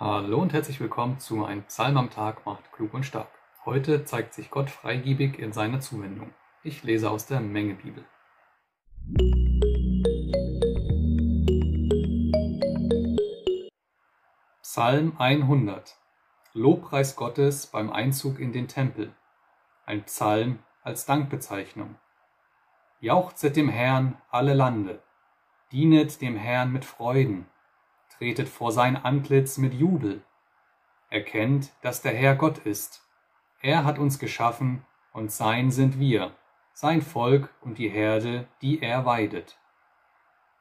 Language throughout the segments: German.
Hallo und herzlich willkommen zu Ein Psalm am Tag macht klug und stark. Heute zeigt sich Gott freigebig in seiner Zuwendung. Ich lese aus der Menge Bibel. Psalm 100 Lobpreis Gottes beim Einzug in den Tempel. Ein Psalm als Dankbezeichnung. Jauchzet dem Herrn alle Lande, dienet dem Herrn mit Freuden, tretet vor sein Antlitz mit Jubel. Erkennt, dass der Herr Gott ist. Er hat uns geschaffen und sein sind wir, sein Volk und die Herde, die er weidet.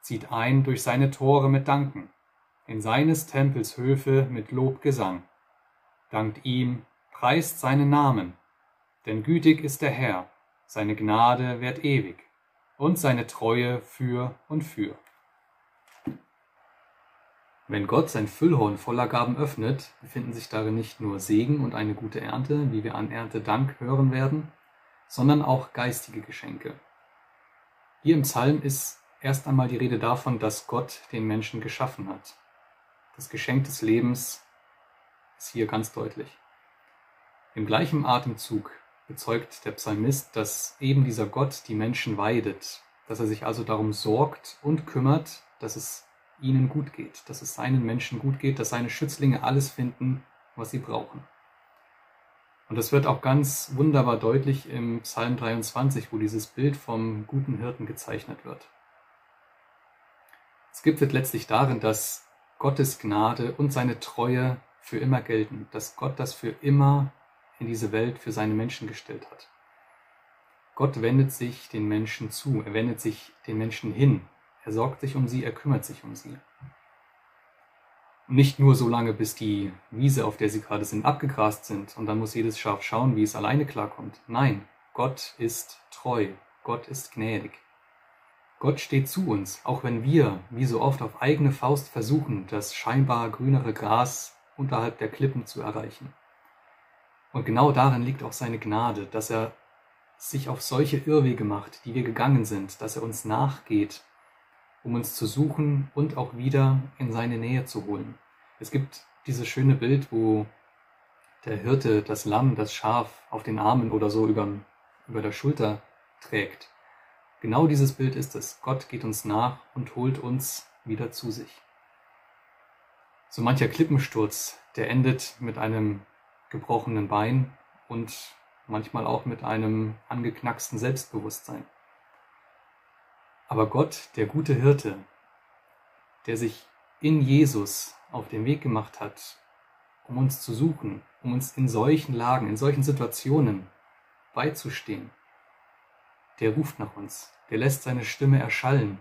Zieht ein durch seine Tore mit Danken, in seines Tempels Höfe mit Lobgesang. Dankt ihm, preist seinen Namen, denn gütig ist der Herr, seine Gnade währt ewig und seine Treue für und für. Wenn Gott sein Füllhorn voller Gaben öffnet, befinden sich darin nicht nur Segen und eine gute Ernte, wie wir an Erntedank hören werden, sondern auch geistige Geschenke. Hier im Psalm ist erst einmal die Rede davon, dass Gott den Menschen geschaffen hat. Das Geschenk des Lebens ist hier ganz deutlich. Im gleichen Atemzug bezeugt der Psalmist, dass eben dieser Gott die Menschen weidet, dass er sich also darum sorgt und kümmert, dass es ihnen gut geht, dass es seinen Menschen gut geht, dass seine Schützlinge alles finden, was sie brauchen. Und das wird auch ganz wunderbar deutlich im Psalm 23, wo dieses Bild vom guten Hirten gezeichnet wird. Es gipfelt letztlich darin, dass Gottes Gnade und seine Treue für immer gelten, dass Gott das für immer in diese Welt für seine Menschen gestellt hat. Gott wendet sich den Menschen zu, er wendet sich den Menschen hin, er sorgt sich um sie, er kümmert sich um sie. Nicht nur so lange, bis die Wiese, auf der sie gerade sind, abgegrast sind und dann muss jedes Schaf schauen, wie es alleine klarkommt. Nein, Gott ist treu, Gott ist gnädig. Gott steht zu uns, auch wenn wir, wie so oft, auf eigene Faust versuchen, das scheinbar grünere Gras unterhalb der Klippen zu erreichen. Und genau darin liegt auch seine Gnade, dass er sich auf solche Irrwege macht, die wir gegangen sind, dass er uns nachgeht um uns zu suchen und auch wieder in seine Nähe zu holen. Es gibt dieses schöne Bild, wo der Hirte das Lamm, das Schaf auf den Armen oder so über, über der Schulter trägt. Genau dieses Bild ist es. Gott geht uns nach und holt uns wieder zu sich. So mancher Klippensturz, der endet mit einem gebrochenen Bein und manchmal auch mit einem angeknacksten Selbstbewusstsein. Aber Gott, der gute Hirte, der sich in Jesus auf den Weg gemacht hat, um uns zu suchen, um uns in solchen Lagen, in solchen Situationen beizustehen, der ruft nach uns, der lässt seine Stimme erschallen.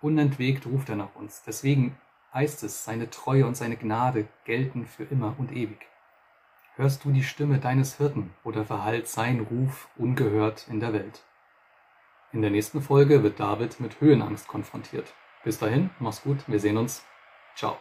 Unentwegt ruft er nach uns. Deswegen heißt es, seine Treue und seine Gnade gelten für immer und ewig. Hörst du die Stimme deines Hirten oder verhallt sein Ruf ungehört in der Welt? In der nächsten Folge wird David mit Höhenangst konfrontiert. Bis dahin, mach's gut, wir sehen uns. Ciao.